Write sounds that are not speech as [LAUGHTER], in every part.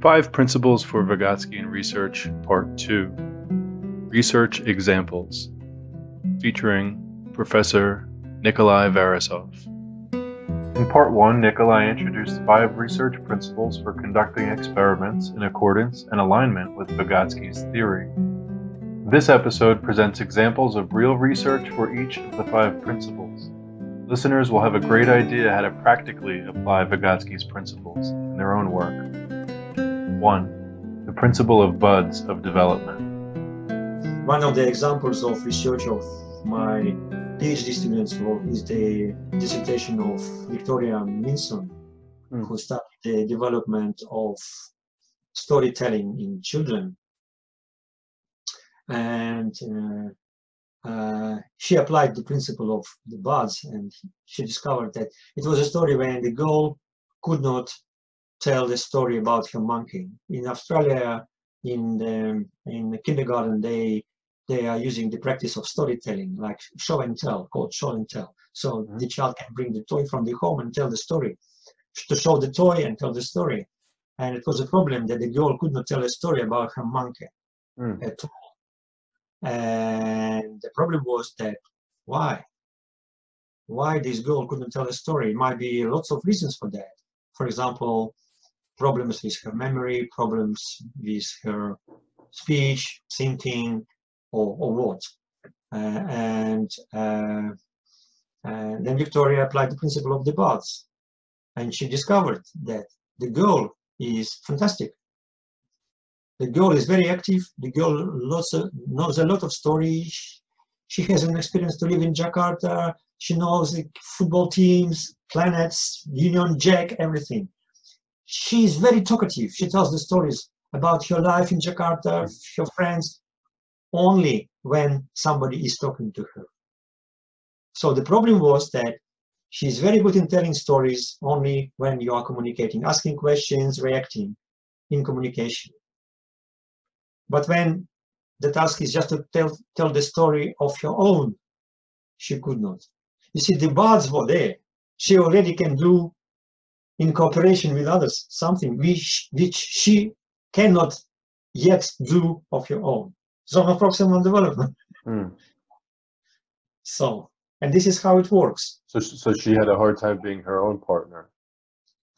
Five Principles for Vygotskian Research, Part 2 Research Examples, featuring Professor Nikolai Veresov. In Part 1, Nikolai introduced five research principles for conducting experiments in accordance and alignment with Vygotsky's theory. This episode presents examples of real research for each of the five principles. Listeners will have a great idea how to practically apply Vygotsky's principles in their own work. 1. The principle of buds of development. One of the examples of research of my PhD students is the dissertation of Victoria Minson, mm. who studied the development of storytelling in children. And uh, uh, she applied the principle of the buds, and she discovered that it was a story when the girl could not tell the story about her monkey. In Australia, in the, in the kindergarten, they they are using the practice of storytelling, like show and tell, called show and tell. So mm-hmm. the child can bring the toy from the home and tell the story, to show the toy and tell the story. And it was a problem that the girl could not tell a story about her monkey mm. at all. And the problem was that why? Why this girl couldn't tell a story? It might be lots of reasons for that. For example, problems with her memory, problems with her speech, thinking, or, or what. Uh, and uh, then Victoria applied the principle of the buds. And she discovered that the girl is fantastic. The girl is very active. The girl lots of, knows a lot of stories. She has an experience to live in Jakarta. She knows the football teams, planets, Union Jack, everything she is very talkative. She tells the stories about her life in Jakarta, her friends, only when somebody is talking to her. So the problem was that she's very good in telling stories only when you are communicating, asking questions, reacting in communication. But when the task is just to tell, tell the story of her own, she could not. You see, the buds were there. She already can do in cooperation with others, something which, which she cannot yet do of her own. Zone of proximal development. Mm. So, and this is how it works. So, so she had a hard time being her own partner.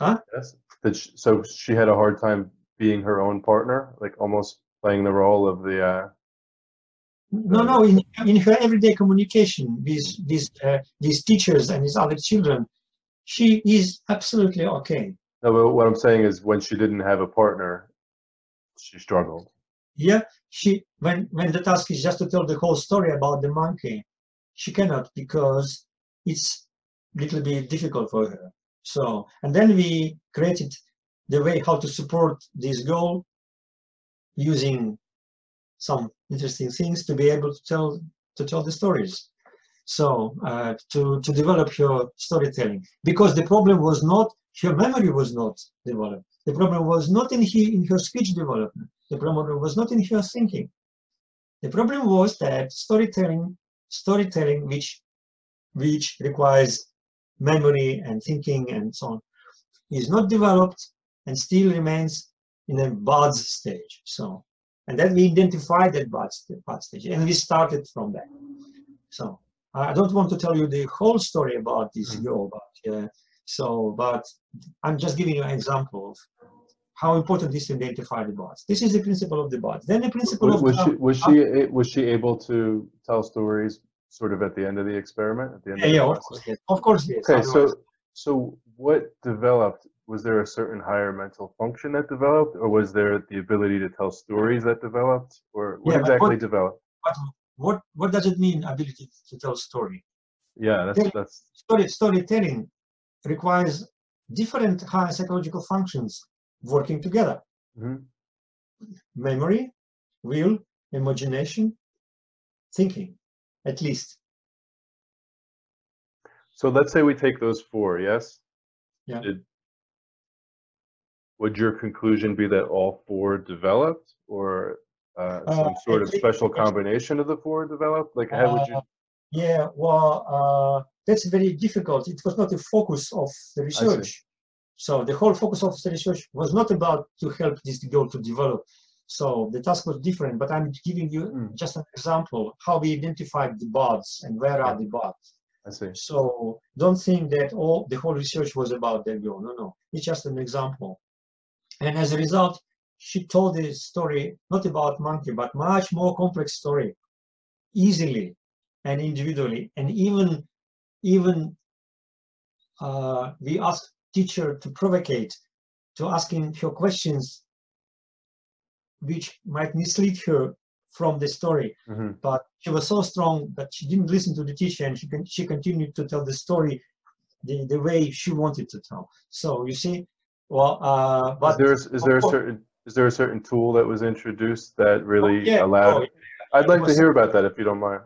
Huh? Yes. She, so she had a hard time being her own partner, like almost playing the role of the. Uh, no, no. In, in her everyday communication with with uh, these teachers and these other children, she is absolutely okay. No, but what I'm saying is when she didn't have a partner, she struggled. Yeah, she when when the task is just to tell the whole story about the monkey, she cannot because it's a little bit difficult for her. So and then we created the way how to support this goal using some interesting things to be able to tell to tell the stories. So uh, to, to develop your storytelling, because the problem was not, her memory was not developed. The problem was not in, he, in her speech development. The problem was not in her thinking. The problem was that storytelling, storytelling which, which requires memory and thinking and so on, is not developed and still remains in a bud stage. So, and then we identified that bud, bud stage, and we started from that. So, I don't want to tell you the whole story about this mm. girl, but uh, so, but I'm just giving you an example of how important it is to identify the buds. This is the principle of the buds. Then the principle was, of was she was she was she able to tell stories sort of at the end of the experiment? At the end yeah, of yeah, of course, yes. of course, yes. Okay, so so what developed? Was there a certain higher mental function that developed, or was there the ability to tell stories that developed, or what yeah, exactly what, developed? What, what what does it mean ability to tell story? Yeah that's that's story storytelling requires different high psychological functions working together. Mm-hmm. memory will imagination thinking at least. So let's say we take those four yes? Yeah. Did, would your conclusion be that all four developed or uh, uh, some sort of special combination of the four developed? Like, how would you? Uh, yeah, well, that's very difficult. It was not the focus of the research. So the whole focus of the research was not about to help this girl to develop. So the task was different, but I'm giving you Mm. just an example how we identified the buds and where are the buds. I see. So don't think that all the whole research was about that girl. No, no, it's just an example. And as a result, she told the story not about monkey, but much more complex story, easily and individually, and even even uh, we asked teacher to provocate, to asking her questions, which might mislead her from the story. Hmm but she was so strong that she didn't listen to the teacher and she con- she continued to tell the story the, the way she wanted to tell. So you see well uh Is but there is there a certain is there a certain tool that was introduced that really yeah, allowed? oh, I'd like to hear about that if you don't mind.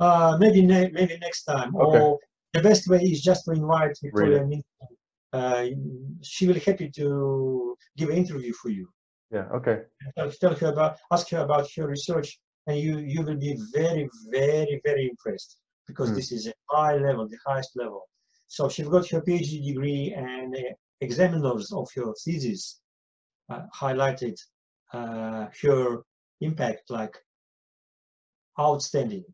uh maybe ne- maybe next time Okay. or the best way is just to invite victoria uh, she will be happy to give an interview for you Yeah. Okay. tell, tell her about ask her about her research and you you will be very very very impressed because Hmm. this is a high level the highest level so she's got her phd degree and uh, examiners of her thesis highlighted uh, her impact like outstanding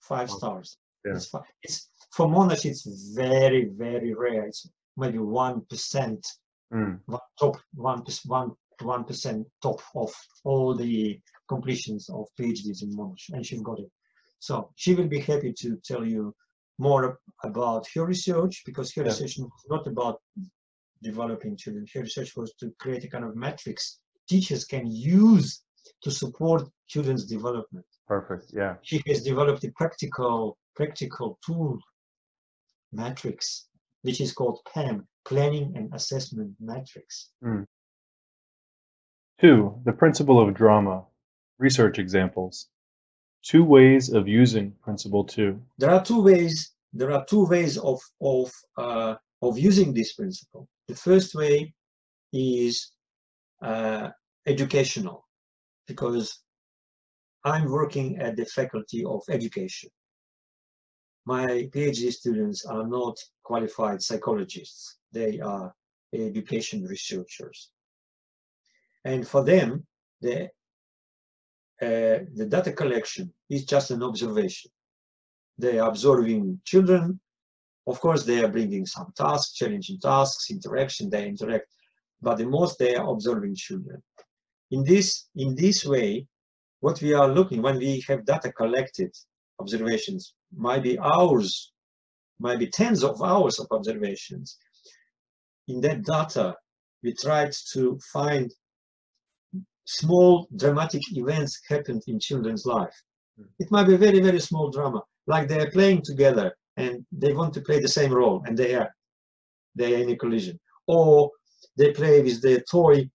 five stars Yeah. it's, it's for monash it's very very rare it's maybe one percent Mm. one top one one one percent top of all the completions of PhDs in Monash, and she's got it. So she will be happy to tell you more about her research because her Yeah. research was not about developing children. Her research was to create a kind of matrix teachers can use to support children's development. Perfect. Yeah. She has developed a practical practical tool matrix, which is called PAM, Planning and Assessment Matrix. Two, the principle of drama. Research examples. Two ways of using principle two. there are two ways there are two ways of of uh, of using this principle. The first way is uh, educational because i'm working at the faculty of education. My phd students are not qualified psychologists. They are education researchers. And for them the uh, the data collection is just an observation. They are observing children. Of course, they are bringing some tasks, challenging tasks, interaction, they interact, but the most they are observing children. In this, in this way, what we are looking, when we have data collected, observations, might be hours, might be tens of hours of observations. In that data, we tried to find small dramatic events happened in children's life. Mm. It might be very, very small drama, like they are playing together and they want to play the same role and they are they are in a collision. Or they play with their toy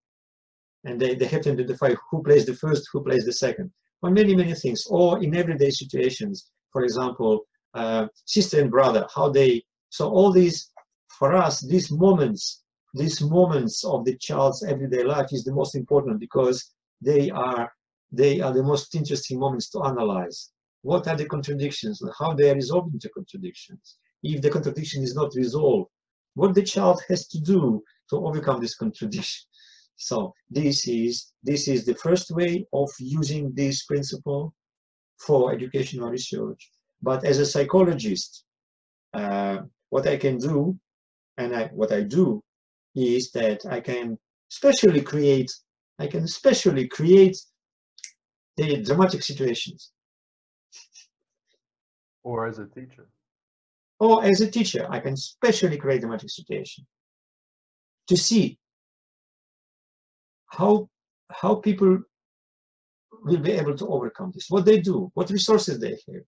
and they, they have to identify who plays the first, who plays the second. Or many, many things. Or in everyday situations, for example, uh, sister and brother, how they so all these for us, these moments, these moments of the child's everyday life is the most important because they are they are the most interesting moments to analyze. What are the contradictions? and How they are resolved into contradictions? If the contradiction is not resolved, what the child has to do to overcome this contradiction. [LAUGHS] So this is this is the first way of using this principle for educational research. But as a psychologist, uh, what I can do, and I, what I do, is that I can specially create, I can specially create the dramatic situations. Or as a teacher. Or as a teacher, I can specially create a dramatic situation to see how how people will be able to overcome this, what they do, what resources they have,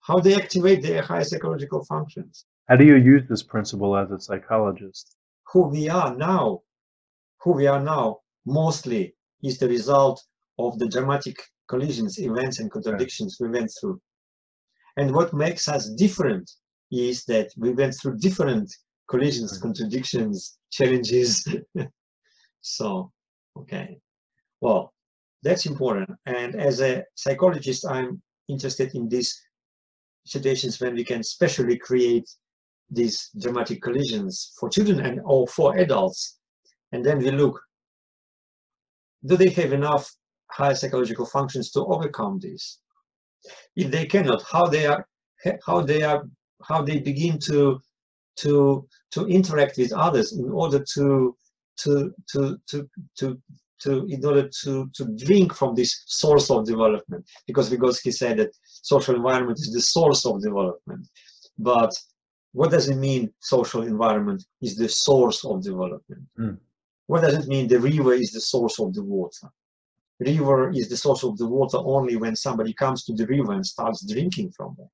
how they activate their high psychological functions. How do you use this principle as a psychologist? Who we are now, who we are now, mostly is the result of the dramatic collisions, events, and contradictions we went through. And what makes us different is that we went through different collisions, contradictions, challenges. [LAUGHS] so, okay. Well, that's important. And as a psychologist, I'm interested in these situations when we can specially create these dramatic collisions for children and or for adults. And then we look, do they have enough high psychological functions to overcome this? If they cannot, how they are, how they are, how they begin to to to interact with others in order to to to to to to in order to to drink from this source of development. Because Vygotsky said that social environment is the source of development. But what does it mean social environment is the source of development? Mm. what does it mean the river is the source of the water river is the source of the water only when somebody comes to the river and starts drinking from it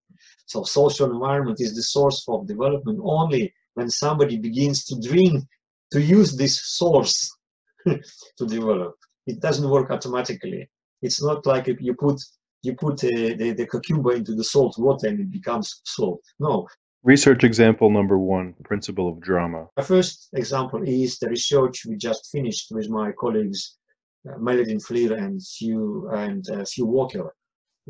so social environment is the source of development only when somebody begins to drink to use this source [LAUGHS] to develop. It doesn't work automatically. It's not like if you put you put uh, the, the cucumber into the salt water and it becomes salt. No. Research example number one, principle of drama. The first example is the research we just finished with my colleagues Melody Fleer and Hugh and uh, Hugh Walker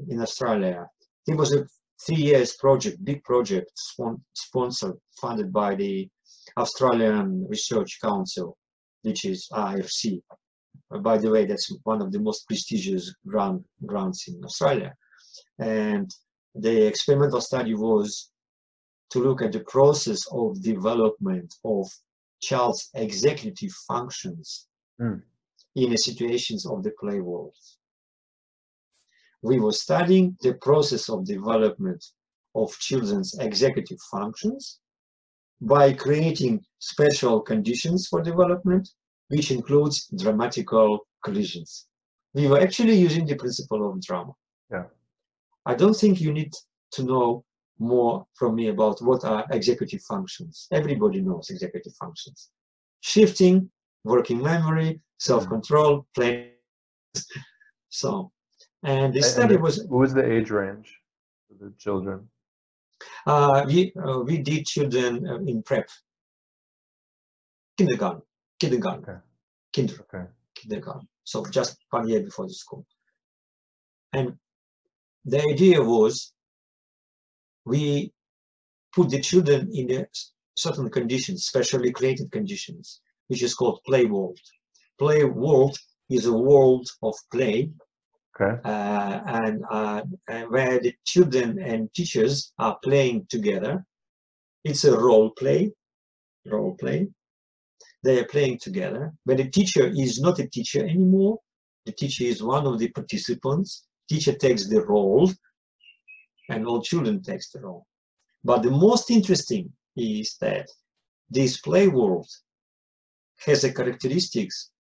in Australia. It was a three years project, big project, spon sponsored, funded by the Australian Research Council which is IRC. Uh, by the way, that's one of the most prestigious grant, grants in Australia. And the experimental study was to look at the process of development of child's executive functions mm. In the situations of the play world. We were studying the process of development of children's executive functions by creating special conditions for development, which includes dramatical collisions. We were actually using the principle of drama. Yeah. I don't think you need to know more from me about what are executive functions. Everybody knows executive functions. Shifting, working memory, self-control, planning. so, and this study was... What was the age range for the children? Uh, we, uh, we did children uh, in prep, kindergarten, kindergarten, okay. kinder, okay. kindergarten. So just one year before the school. And the idea was we put the children in certain conditions, specially created conditions, which is called play world. Play world is a world of play Okay. Uh, and, uh, and where the children and teachers are playing together. It's a role play, role play. They are playing together. But the teacher is not a teacher anymore. The teacher is one of the participants. Teacher takes the role, and all children takes the role. But the most interesting is that this play world has a characteristics,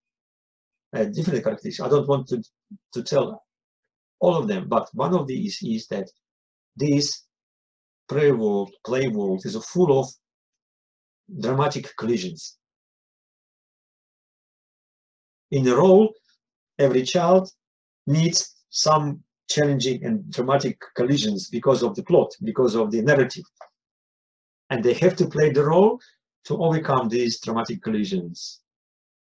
a different characteristics. I don't want to, to tell all of them. But one of these is that this play world, play world is full of dramatic collisions. In a role, every child needs some challenging and dramatic collisions because of the plot, because of the narrative. And they have to play the role to overcome these traumatic collisions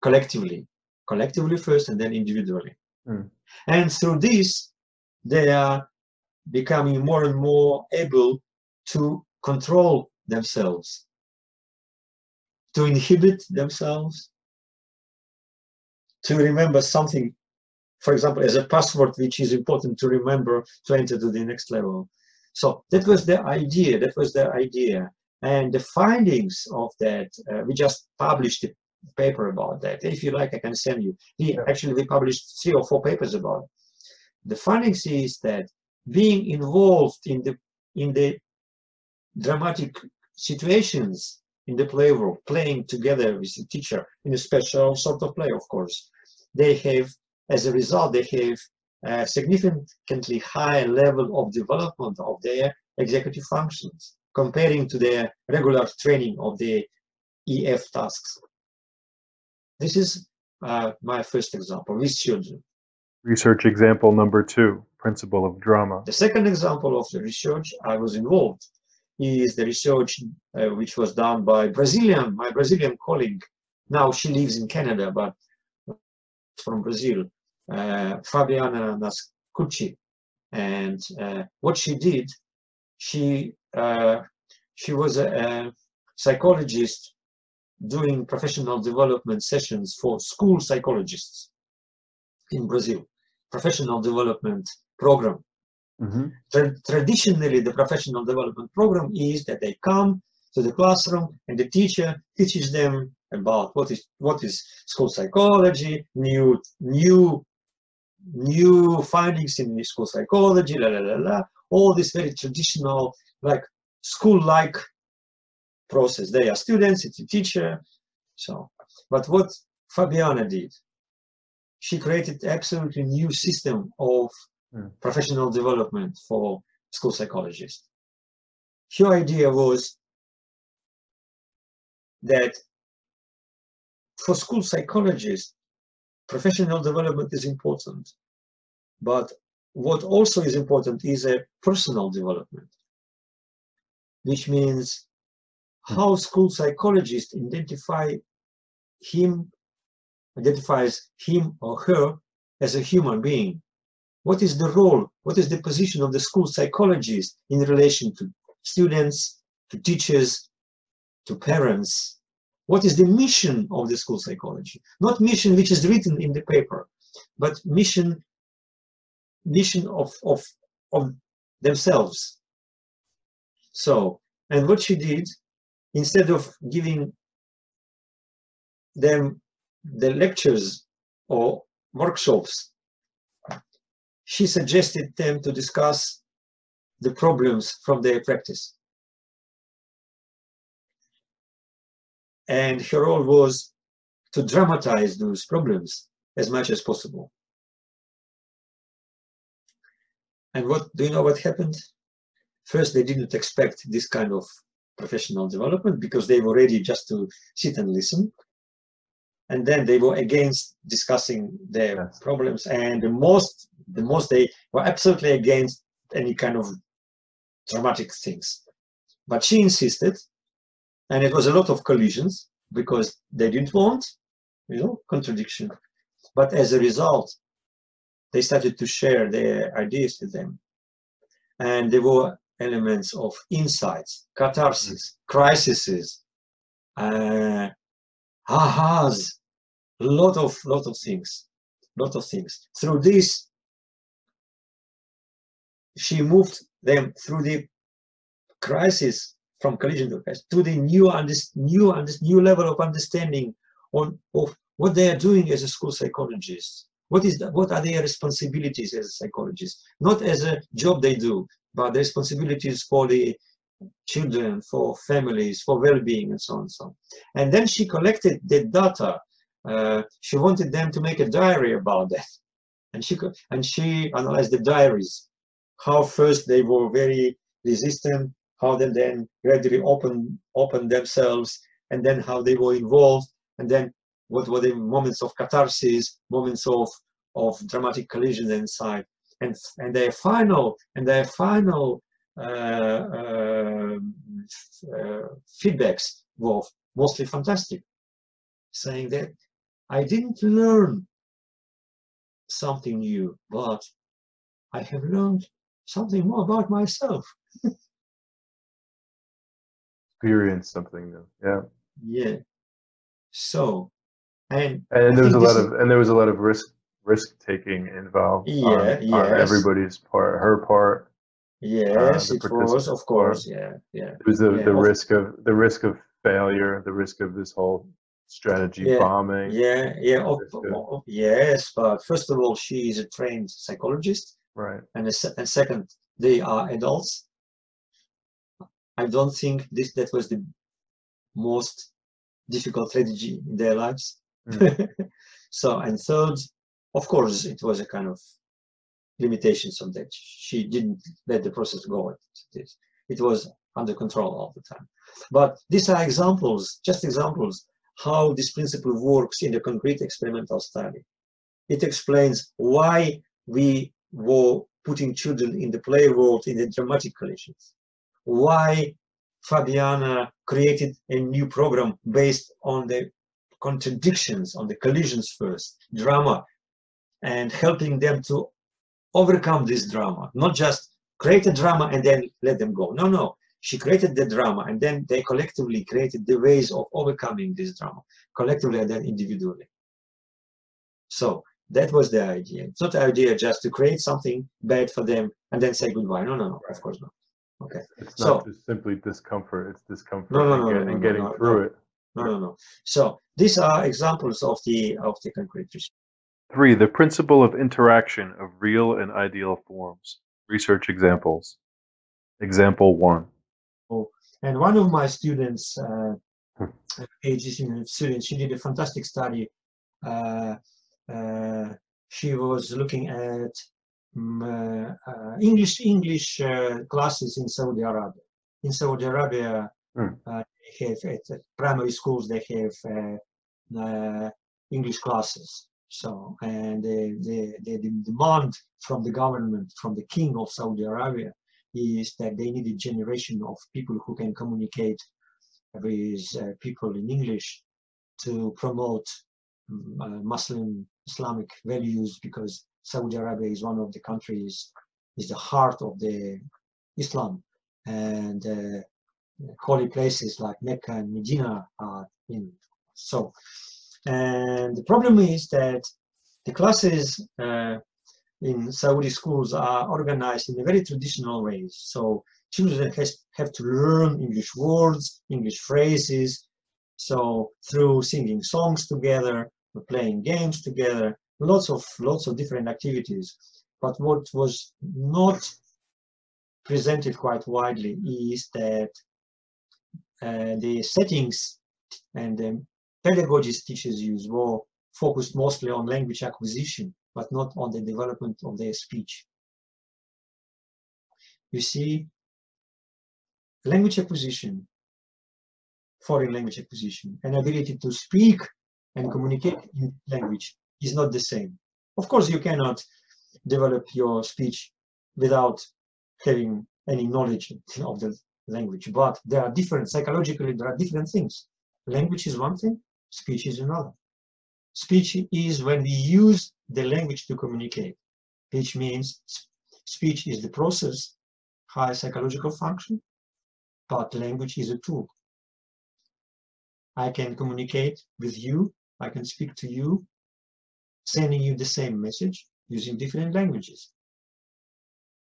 collectively, collectively first and then individually. Mm. And through this, they are becoming more and more able to control themselves, to inhibit themselves, to remember something, for example, as a password, which is important to remember to enter to the next level. So that was the idea, that was the idea. And the findings of that, uh, we just published a paper about that. If you like, I can send you. We, actually, we published three or four papers about it the findings is that being involved in the in the dramatic situations in the play world, playing together with the teacher in a special sort of play, of course, they have, as a result, they have a significantly higher level of development of their executive functions comparing to the regular training of the EF tasks. This is uh, my first example with children. Research example number two, principle of drama. The second example of the research I was involved is the research uh, which was done by Brazilian, my Brazilian colleague. Now she lives in Canada, but from Brazil, uh, Fabiana Nascucci. And uh, what she did, she she was a, psychologist doing professional development sessions for school psychologists in Brazil, professional development program. Mm-hmm. Tra- traditionally, the professional development program is that they come to the classroom and the teacher teaches them about what is what is school psychology, new new new findings in school psychology, la la la la, all this very traditional like school-like process. They are students, it's a teacher. So, but what Fabiana did, she created absolutely new system of Mm. professional development for school psychologists. Her idea was that for school psychologists, professional development is important, but what also is important is a personal development, which means hmm. how school psychologist identify him, identifies him or her as a human being. What is the role, what is the position of the school psychologist in relation to students, to teachers, to parents? What is the mission of the school psychology? Not mission which is written in the paper, but mission mission of of of themselves. So, and what she did, instead of giving them the lectures or workshops, she suggested them to discuss the problems from their practice. And her role was to dramatize those problems as much as possible. And what do you know what happened? First, they didn't expect this kind of professional development because they were ready just to sit and listen. And then they were against discussing their Yes. problems. And the most, the most they were absolutely against any kind of dramatic things. But she insisted, and it was a lot of collisions because they didn't want, you know, contradiction. But as a result, they started to share their ideas with them. And they were elements of insights, catharsis, crises, uh, ahas, lot of lot of things, lot of things. Through this, she moved them through the crisis from collision to crisis to the new under, new under, new level of understanding on of what they are doing as a school psychologist. What is the, what are their responsibilities as a psychologist? Not as a job they do, but the responsibilities for the children, for families, for well-being, and so on and so on. And then she collected the data. Uh, she wanted them to make a diary about that, and she and she analyzed the diaries. How first they were very resistant, how then then gradually open opened themselves, and then how they were involved, and then what were the moments of catharsis, moments of of dramatic collision inside, and and their final and their final uh, uh, uh, feedbacks were mostly fantastic, saying that I didn't learn something new, but I have learned something more about myself. Experience something new. Yeah. Yeah. So, and And there was a lot of and there was a lot of risk risk taking involved on, Yeah, on yes. everybody's part, her part. Uh, yes, the it was, of course, yeah, yeah. It was the, Yeah, the risk of the risk of failure, the risk of this whole strategy Yeah, bombing. Yeah, yeah, of, of- yes, but first of all, she is a trained psychologist, Right. and, a, and second, they are adults. I don't think this that was the most difficult strategy in their lives. Hmm. [LAUGHS] so, and third, of course, it was a kind of limitations of that. She didn't let the process go. this. It was under control all the time. But these are examples, just examples, how this principle works in the concrete experimental study. It explains why we were putting children in the play world in the dramatic collisions. Why Fabiana created a new program based on the contradictions, on the collisions first, drama, and helping them to overcome this drama, not just create a drama and then let them go. No, no. she created the drama and then they collectively created the ways of overcoming this drama collectively and then individually. So that was the idea. It's not the idea just to create something bad for them and then say goodbye. No no no. Of course not. Okay. It's So- not just simply discomfort, it's discomfort No, no, and, no, get- no, and no, getting through it. no no no. So these are examples of the of the concrete. Three, the principle of interaction of real and ideal forms. Research examples. Example one. and one of my students uh, Hmm. PhD student she did a fantastic study uh, uh, she was looking at um, uh, uh, English English uh, classes in Saudi Arabia. In Saudi Arabia, uh, they have at, primary schools they have uh, uh, English classes. So and the, the, the, demand from the government, from the king of Saudi Arabia, is that they need a generation of people who can communicate with uh, people in English to promote um, uh, Muslim Islamic values because Saudi Arabia is one of the countries, is the heart of the Islam, and uh, holy places like Mecca and Medina are in. So, and the problem is that the classes uh, in Saudi schools are organized in a very traditional ways. So children has, have to learn English words, English phrases. So through singing songs together, playing games together, lots of lots of different activities. But what was not presented quite widely is that uh, the settings and the pedagogies teachers use were focused mostly on language acquisition, but not on the development of their speech. You see, language acquisition, foreign language acquisition, and ability to speak and communicate in language is not the same. Of course, you cannot develop your speech without having any knowledge of the language, but there are different, psychologically, there are different things. Language is one thing, speech is another. Speech is when we use the language to communicate, which means speech is the process, high psychological function, but language is a tool. I can communicate with you, I can speak to you, sending you the same message using different languages.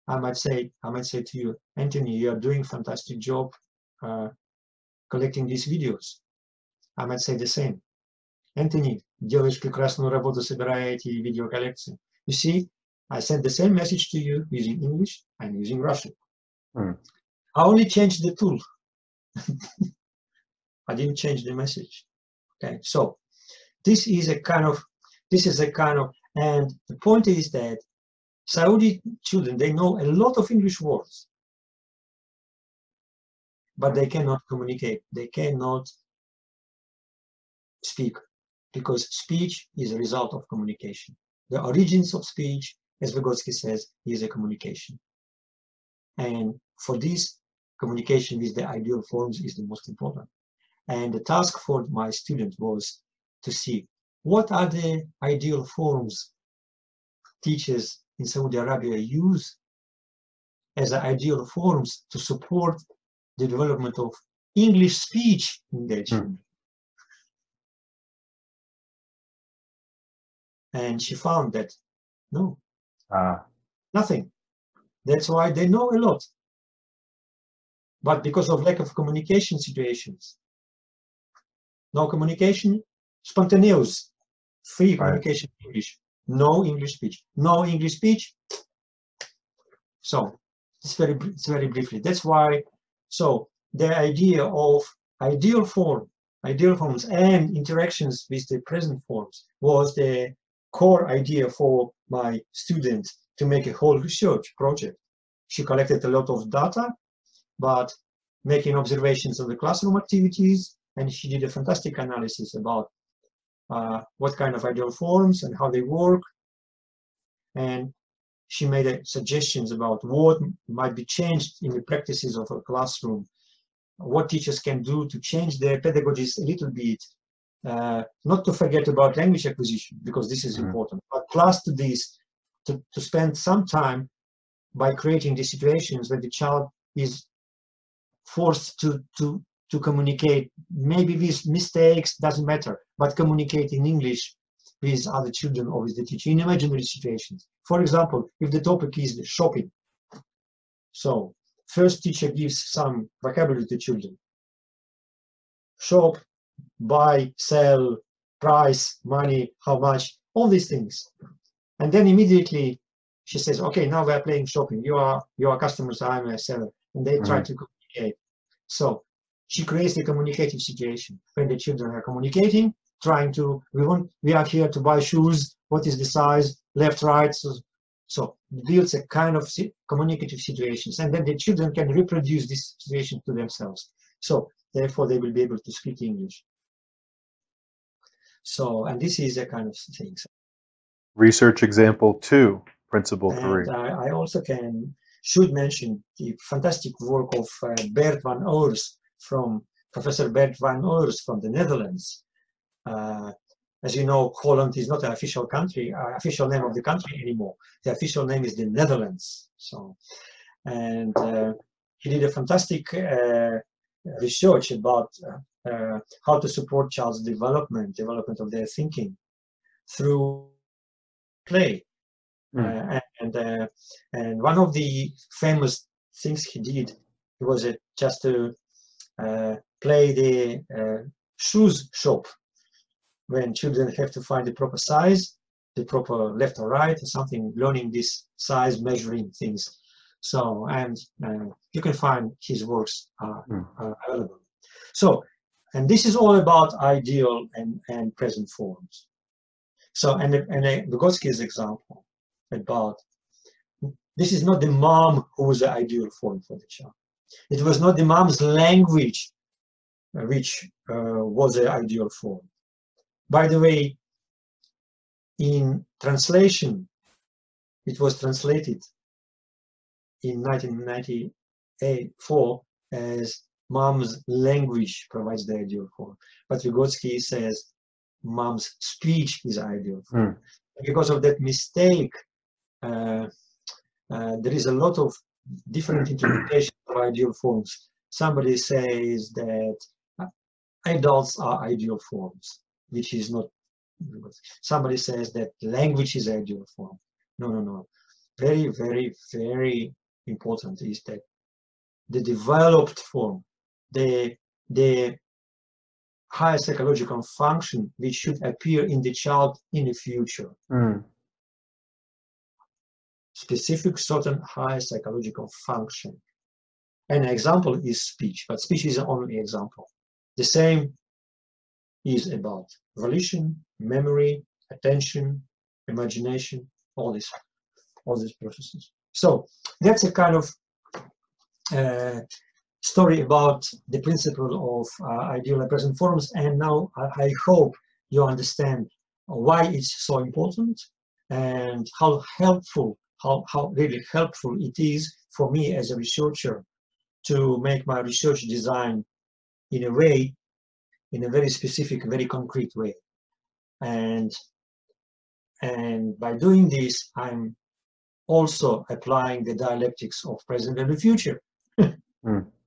I might say, I might say to you, Anthony, you are doing fantastic job uh, collecting these videos. I might say the same. Anthony, делаешь прекрасную работу, собирая эти видеоколлекции. You see, I sent the same message to you using English and using Russian. Hmm. I only changed the tool. [LAUGHS] I didn't change the message. Okay, so this is a kind of, this is a kind of, and the point is that Saudi children, they know a lot of English words, but they cannot communicate. They cannot speak because speech is a result of communication. The origins of speech, as Vygotsky says, is a communication. And for this, communication with the ideal forms is the most important. And the task for my student was to see what are the ideal forms teachers in Saudi Arabia use as ideal forms to support the development of English speech in their hmm. children. And she found that no, Ah, nothing. That's why they know a lot. But because of lack of communication situations, no communication, spontaneous, free Right. communication English, no English speech, no English speech. So it's very, it's very briefly. That's why. So the idea of ideal form, ideal forms, and interactions with the present forms was the core idea for my student to make a whole research project. She collected a lot of data, but making observations of the classroom activities, and she did a fantastic analysis about uh, what kind of ideal forms and how they work. And she made uh, suggestions about what might be changed in the practices of a classroom, what teachers can do to change their pedagogies a little bit, uh, not to forget about language acquisition, because this is Mhm. important, but plus to this, to, to spend some time by creating the situations where the child is forced to, to, to communicate, maybe with mistakes, doesn't matter, but communicate in English with other children or with the teacher in imaginary situations. For example, if the topic is shopping, so first teacher gives some vocabulary to children. Shop, buy, sell, price, money, how much, all these things. And then immediately she says, okay, now we're playing shopping. You are you are customers, I'm a seller. And they try mm -hmm. to communicate. So she creates the communicative situation when the children are communicating, trying to, we want, we are here to buy shoes, what is the size, left, right, so, so builds a kind of communicative situations, and then the children can reproduce this situation to themselves. So therefore they will be able to speak English. So, and this is a kind of thing. Research example two, principle and three. I, I also can, should mention the fantastic work of uh, Bert van Oers from Professor Bert van Oers from the Netherlands. Uh, as you know, Holland is not an official country, uh, official name of the country anymore. The official name is the Netherlands. So, and uh, he did a fantastic uh, research about uh, uh, how to support child's development, development of their thinking through play. Mm. and and one of the famous things he did was just to play the shoes shop when children have to find the proper size, the proper left or right, or something, learning this size, measuring things. So, and uh, you can find his works mm. available. So, and this is all about ideal and, and present forms. So, and, and uh, Vygotsky's example about, this is not the mom who was the ideal form for the child. It was not the mom's language which uh, was the ideal form. By the way, in translation, it was translated in 1994 as mom's language provides the ideal form. But Vygotsky says mom's speech is ideal form. Mm. Because of that mistake, uh, uh, there is a lot of different interpretations of ideal forms. Somebody says that adults are ideal forms which is not somebody says that language is ideal form no no no very very very important is that the developed form the the higher psychological function which should appear in the child in the future mm. specific certain higher psychological function an example is speech but speech is only example the same is about volition, memory, attention, imagination, all these, all these processes. So that's a kind of uh, story about the principle of uh, ideal and present forms. And now I, hope you understand why it's so important and how helpful, how, how really helpful it is for me as a researcher to make my research design in a way in a very specific, very concrete way. And, and by doing this, I'm also applying the dialectics of present and the future. mm. [LAUGHS]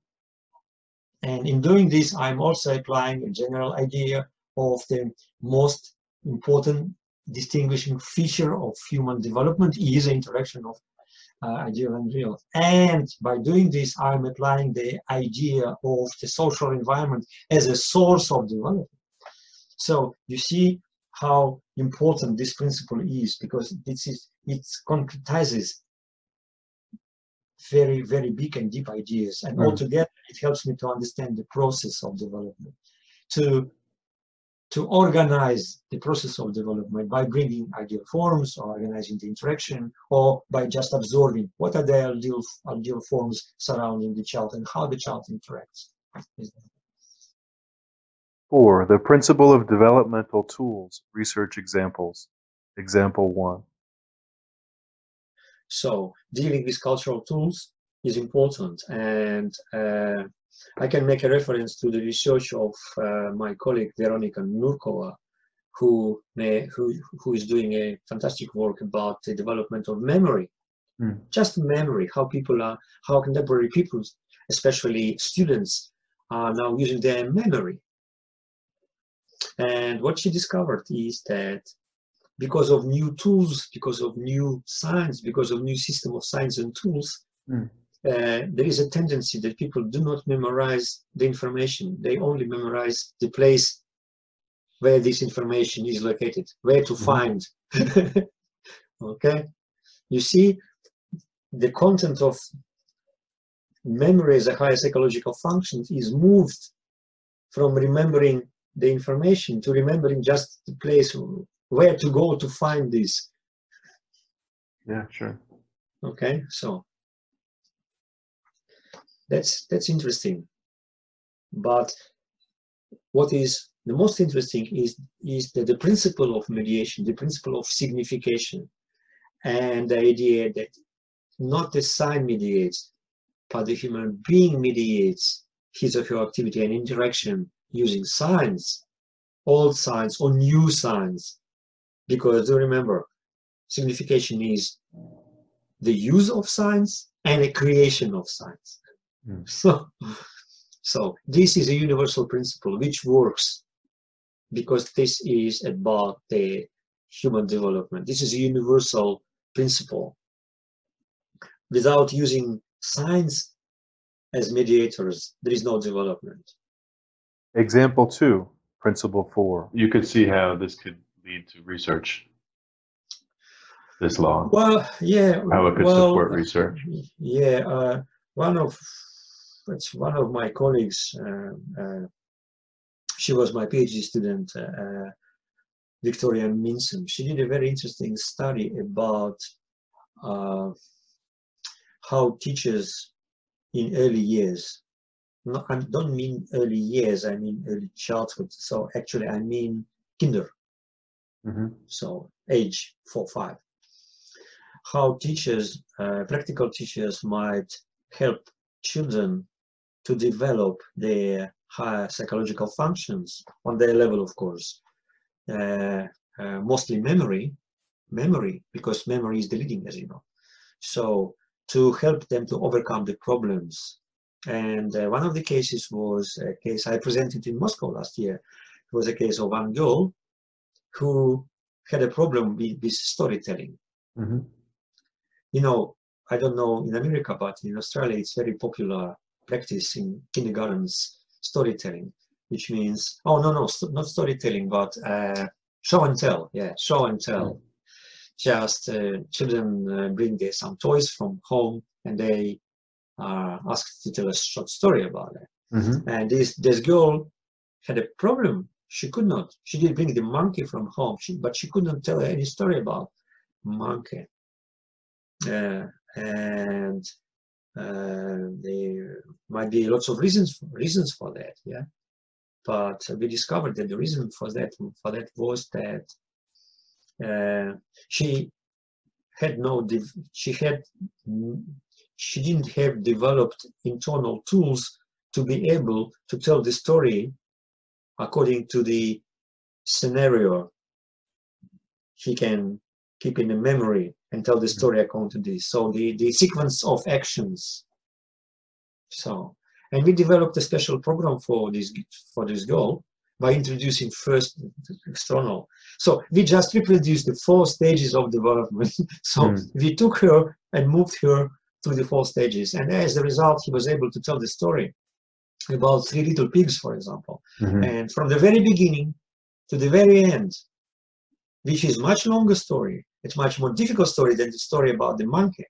And in doing this, I'm also applying a general idea of the most important distinguishing feature of human development is the interaction of uh, ideal and real. And by doing this, I'm applying the idea of the social environment as a source of development. So you see how important this principle is because this is it concretizes very very big and deep ideas and mm. altogether it helps me to understand the process of development to to organize the process of development by bringing ideal forms or organizing the interaction or by just absorbing what are the ideal, ideal forms surrounding the child and how the child interacts. Four, the principle of developmental tools, research examples. Example one. So dealing with cultural tools is important and uh, I can make a reference to the research of uh, my colleague Veronika Nurkova, who, may, who, who is doing a fantastic work about the development of memory. Mm. Just memory, how people are, how contemporary people especially students, are now using their memory. And what she discovered is that because of new tools, because of new science, because of new system of science and tools, mm. uh, there is a tendency that people do not memorize the information. They only memorize the place where this information is located, where to mm find. [LAUGHS] okay? You see, the content of memory as a higher psychological function is moved from remembering the information to remembering just the place where to go to find this. Yeah, sure. Okay, so that's that's interesting. But what is the most interesting is is that the principle of mediation, the principle of signification, and the idea that not the sign mediates, but the human being mediates his or her activity and interaction using signs, old signs or new signs. Because do remember, signification is the use of signs and the creation of signs. Mm. [LAUGHS] So, so this is a universal principle which works because this is about the human development. This is a universal principle. Without using signs as mediators, there is no development. Example two, principle four. You could see how this could lead to research. This law. Well, yeah. How it could well, support research. Yeah, uh, one of it's one of my colleagues. Uh, uh, she was my PhD student, uh, uh, Victoria Minson. She did a very interesting study about uh, how teachers in early years no, I don't mean early years, I mean early childhood. So actually, I mean kinder. Mm -hmm. So age four, five. How teachers, uh, practical teachers might help children to develop their higher psychological functions on their level, of course. Uh, uh, mostly memory, memory, because memory is the leading, as you know. So to help them to overcome the problems and uh, one of the cases was a case I presented in Moscow last year. It was a case of one girl who had a problem with, with storytelling. Mm -hmm. You know, I don't know in America, but in Australia, it's very popular practice in kindergartens storytelling, which means, oh, no, no, st not storytelling, but uh, show and tell. Yeah, show and tell. Mm -hmm. Just uh, children uh, bring their some toys from home and they are asked to tell a short story about it. Mm -hmm. And this this girl had a problem. She could not. She did bring the monkey from home, she, but she couldn't tell any story about monkey. Uh, and uh, there might be lots of reasons reasons for that. Yeah, but we discovered that the reason for that for that was that uh, she had no she had she didn't have developed internal tools to be able to tell the story according to the scenario he can keep in the memory and tell the mm-hmm. story according to this. So the, the sequence of actions. So, and we developed a special program for this for this goal by introducing first external. So we just reproduced the four stages of development. [LAUGHS] so mm. we took her and moved her through the four stages. And as a result, he was able to tell the story about Three Little Pigs, for example. Mm-hmm. And from the very beginning to the very end, which is much longer story, it's much more difficult story than the story about the monkey.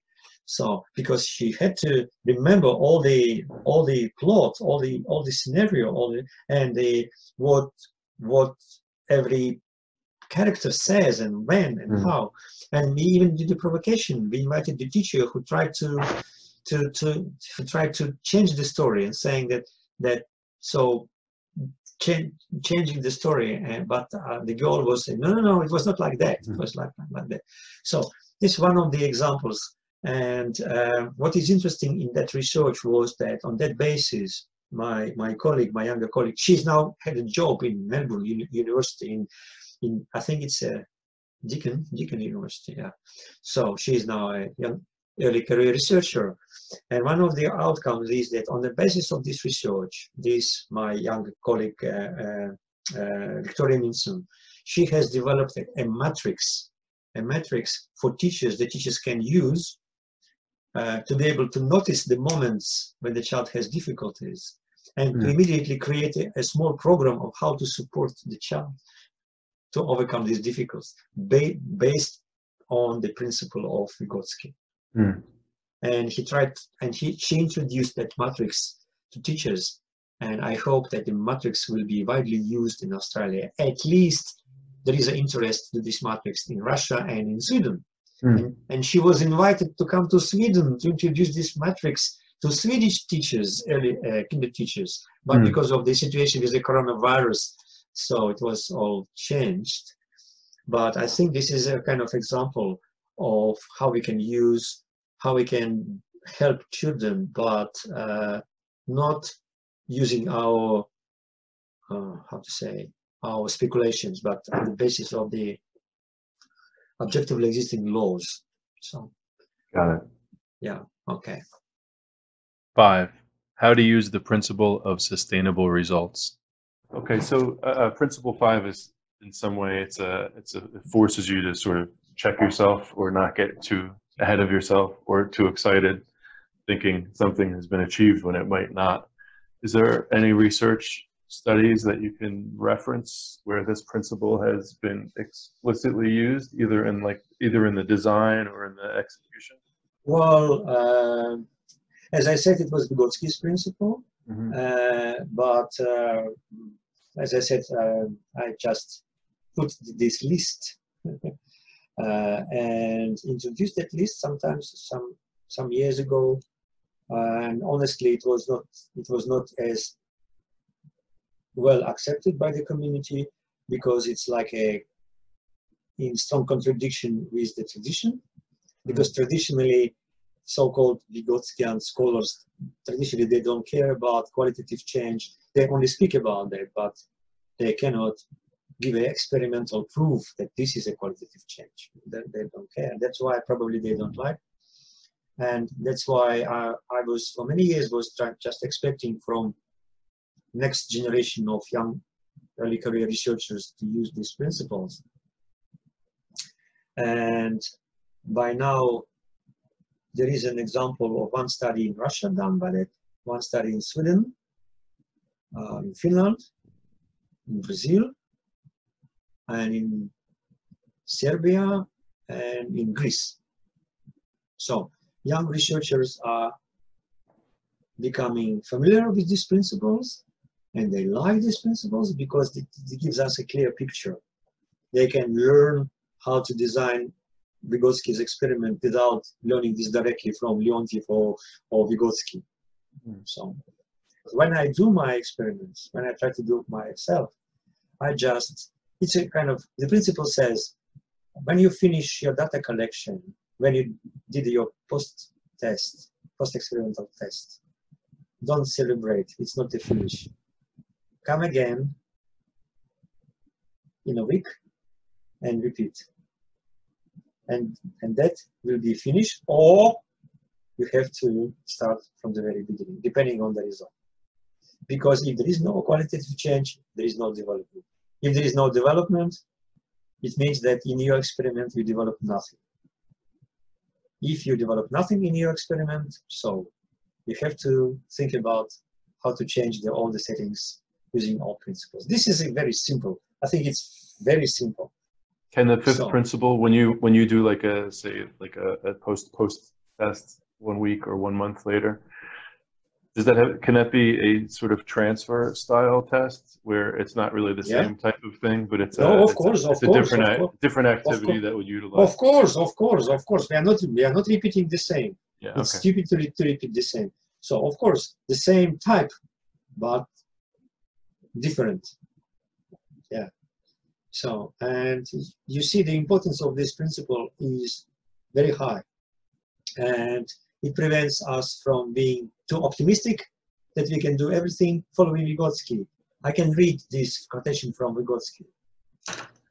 So because she had to remember all the all the plot, all the all the scenario, all the and the what what every character says and when and mm. how. And we even did the provocation. We invited the teacher who tried to to to who tried to change the story and saying that that so change, changing the story. Uh, but uh, the goal was no no no it was not like that. It mm. was like like that. So this is one of the examples. And uh, what is interesting in that research was that on that basis, my my colleague, my younger colleague, she's now had a job in Melbourne University in in I think it's a Deakin Deakin University. Yeah. So she's now a young early career researcher. And one of the outcomes is that on the basis of this research, this, my young colleague, uh, uh, uh, Victoria Minson, she has developed a, a, matrix, a matrix for teachers that teachers can use uh, to be able to notice the moments when the child has difficulties and mm. to immediately create a, a, small program of how to support the child to overcome these difficulties ba based on the principle of Vygotsky. Mm. And he tried, and he, she introduced that matrix to teachers. And I hope that the matrix will be widely used in Australia. At least there is an interest to this matrix in Russia and in Sweden. Mm. And, and, she was invited to come to Sweden to introduce this matrix to Swedish teachers, early uh, kinder teachers. But mm. because of the situation with the coronavirus, so it was all changed. But I think this is a kind of example of how we can use how we can help children, but uh, not using our, uh, how to say, our speculations, but on the basis of the objectively existing laws. So, got it. Yeah, okay. Five, how to use the principle of sustainable results. Okay, so uh, uh principle five is in some way it's a it's a it forces you to sort of check yourself or not get too ahead of yourself or too excited thinking something has been achieved when it might not. Is there any research studies that you can reference where this principle has been explicitly used either in like either in the design or in the execution? Well, uh, as I said, it was Vygotsky's principle, mm -hmm. uh, but uh, as I said, uh, I just put this list [LAUGHS] uh, and introduced at least sometimes some some years ago. and honestly, it was not it was not as well accepted by the community because it's like a in strong contradiction with the tradition because mm. traditionally so-called Vygotskian scholars traditionally they don't care about qualitative change they only speak about that but they cannot give an experimental proof that this is a qualitative change. They, they don't care. That's why probably they don't like. And that's why I, I was, for many years, was trying, just expecting from next generation of young early career researchers to use these principles. And by now, there is an example of one study in Russia done by that, one study in Sweden, uh, in Finland, in Brazil, and in Serbia and in Greece. So young researchers are becoming familiar with these principles and they like these principles because it, it gives us a clear picture. They can learn how to design Vygotsky's experiment without learning this directly from Leontiev or, or Vygotsky. Mm. So when I do my experiments, when I try to do it myself, I just it's a kind of, the principle says, when you finish your data collection, when you did your post test, post experimental test, don't celebrate, it's not the finish. Come again in a week and repeat. And, and that will be finished, or you have to start from the very beginning, depending on the result. Because if there is no qualitative change, there is no development. If there is no development, it means that in your experiment you develop nothing. If you develop nothing in your experiment, so you have to think about how to change the, all the settings using all principles. This is very simple. I think it's very simple. Can the fifth so, principle, when you when you do like a say like a, a post post test one week or one month later, does that have, can that be a sort of transfer style test where it's not really the yeah. same type of thing, but it's no, a, of course, a, it's of a course, different, course. different activity that would utilize. Of course, of course, of course. We are not, we are not repeating the same. Yeah, it's okay. stupid to, to repeat the same. So of course, the same type, but different. Yeah. So, and you see the importance of this principle is very high. And it prevents us from being too optimistic that we can do everything following Vygotsky. I can read this quotation from Vygotsky.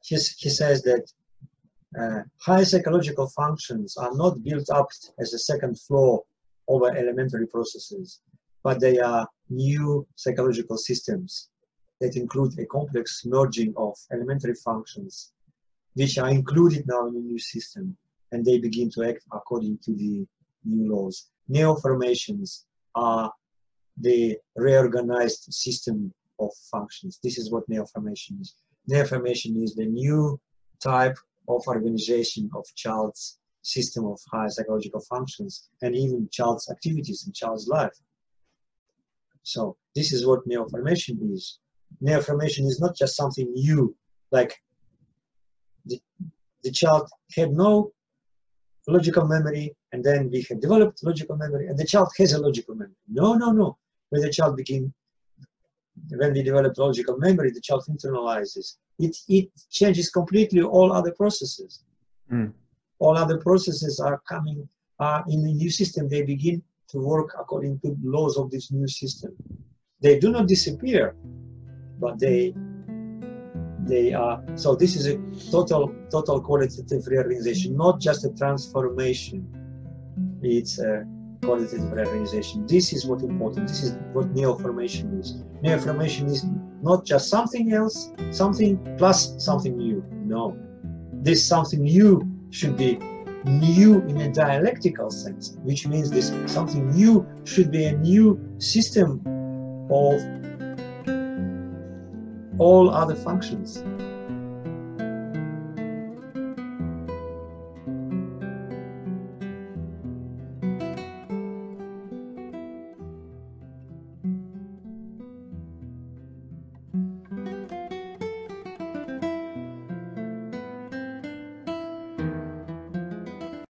He, he says that uh, high psychological functions are not built up as a second floor over elementary processes, but they are new psychological systems that include a complex merging of elementary functions, which are included now in a new system, and they begin to act according to the new laws. Neoformations are the reorganized system of functions. This is what neoformation is. Neoformation is the new type of organization of child's system of high psychological functions and even child's activities in child's life. So this is what neoformation is. Neoformation is not just something new, like the, the child had no logical memory and then we have developed logical memory and the child has a logical memory. No, no, no. When the child begin, when we develop logical memory, the child internalizes. It, it changes completely all other processes. Mm. All other processes are coming uh, in the new system. They begin to work according to the laws of this new system. They do not disappear, but they they are. So this is a total total qualitative reorganization not just a transformation. It's a qualitative reorganization. This is what important. This is what neoformation is. Neoformation is not just something else something plus something new. No. This something new should be new in a dialectical sense which means this something new should be a new system of all other functions.